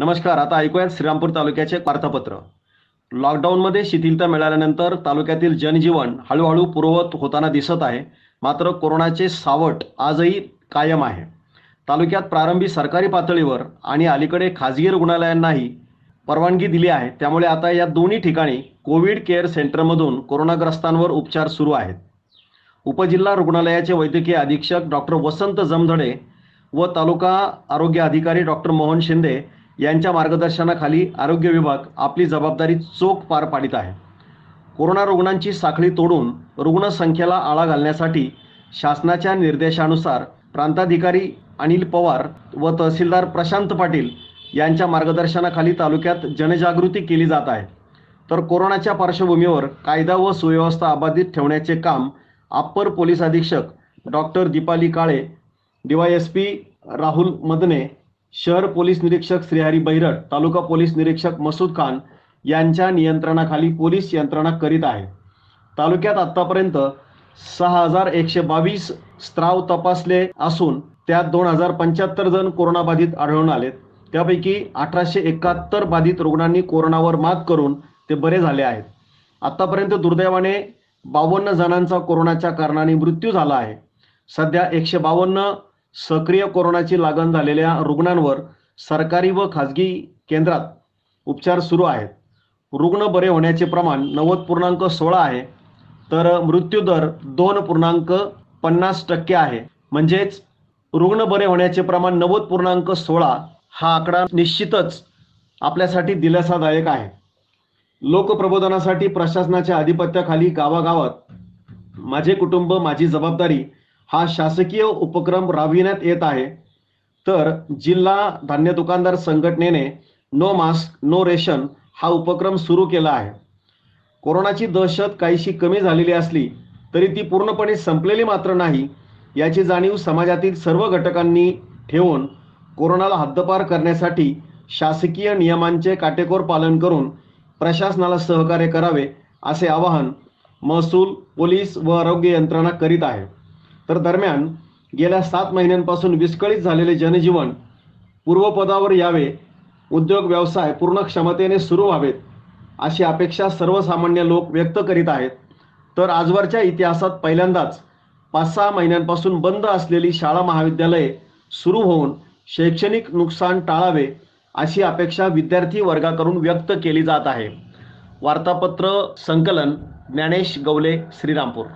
नमस्कार आता ऐकूयात श्रीरामपूर तालुक्याचे वार्तापत्र. लॉकडाऊनमध्ये शिथिलता मिळाल्यानंतर तालुक्यातील जनजीवन हळूहळू पूर्ववत होताना दिसत आहे. मात्र कोरोनाचे सावट आजही कायम आहे. तालुक्यात प्रारंभी सरकारी पातळीवर आणि अलीकडे खाजगी रुग्णालयांनाही परवानगी दिली आहे. त्यामुळे आता या दोन्ही ठिकाणी कोविड केअर सेंटरमधून कोरोनाग्रस्तांवर उपचार सुरू आहेत. उपजिल्हा रुग्णालयाचे वैद्यकीय अधीक्षक डॉक्टर वसंत जमधडे व तालुका आरोग्य अधिकारी डॉक्टर मोहन शिंदे यांच्या मार्गदर्शनाखाली आरोग्य विभाग आपली जबाबदारी चोख पार पाडित आहे. कोरोना रुग्णांची साखळी तोडून रुग्णसंख्येला आळा घालण्यासाठी शासनाच्या निर्देशानुसार प्रांताधिकारी अनिल पवार व तहसीलदार प्रशांत पाटील यांच्या मार्गदर्शनाखाली तालुक्यात जनजागृती केली जात आहे. तर कोरोनाच्या पार्श्वभूमीवर कायदा व सुव्यवस्था अबाधित ठेवण्याचे काम अप्पर पोलीस अधीक्षक doctor Deepali Kale D Y S P Rahul Madane शहर पोलीस निरीक्षक श्रीहरी बैरट तालुका पोलीस निरीक्षक मसूद खान यांच्या नियंत्रणाखाली पोलीस यंत्रणा करीत आहे. तालुक्यात आतापर्यंत सहा हजार एकशे बावीस स्त्राव तपासले असून त्यात दोन हजार पंच्याहत्तर जण कोरोनाबाधित आढळून आलेत. त्यापैकी अठराशे एकाहत्तर बाधित रुग्णांनी कोरोनावर मात करून ते बरे झाले आहेत. आतापर्यंत दुर्दैवाने बावन्न जणांचा कोरोनाच्या कारणाने मृत्यू झाला आहे. सध्या एकशे बावन्न सक्रिय कोरोनाची लागण झालेल्या रुग्णांवर सरकारी व खाजगी केंद्रात उपचार सुरू आहेत. रुग्ण बरे होण्याचे प्रमाण नव्वद पूर्णांक सोळा आहे तर मृत्यू दर दोन पूर्णांक पन्नास टक्के आहे. म्हणजेच रुग्ण बरे होण्याचे प्रमाण नव्वद पूर्णांक सोळा हा आकडा निश्चितच आपल्यासाठी दिलासादायक आहे. लोकप्रबोधनासाठी प्रशासनाच्या आधिपत्याखाली गावागावात माझे कुटुंब माझी जबाबदारी हा शासकीय उपक्रम राबविण्यात येत आहे. तर जिल्हा धान्य दुकानदार संघटनेने नो मास्क नो रेशन हा उपक्रम सुरू केला आहे. कोरोनाची दहशत काहीशी कमी झालेली असली तरी ती पूर्णपणे संपलेली मात्र नाही याची जाणीव समाजातील सर्व घटकांनी ठेवून कोरोनाला हद्दपार करण्यासाठी शासकीय नियमांचे काटेकोर पालन करून प्रशासनाला सहकार्य करावे असे आवाहन महसूल पोलीस व आरोग्य यंत्रणा करीत आहे. तर दरम्यान गेल्या सात महिन्यांपासून विस्कळीत झालेले जनजीवन पूर्वपदावर यावे उद्योग व्यवसाय पूर्ण क्षमतेने सुरू व्हावेत अशी अपेक्षा सर्वसामान्य लोक व्यक्त करीत आहेत. तर आजवरच्या इतिहासात पहिल्यांदाच पाच सहा महिन्यांपासून बंद असलेली शाळा महाविद्यालये सुरू होऊन शैक्षणिक नुकसान टाळावे अशी अपेक्षा विद्यार्थी वर्गाकडून व्यक्त केली जात आहे. वार्तापत्र संकलन ज्ञानेश गवले श्रीरामपूर.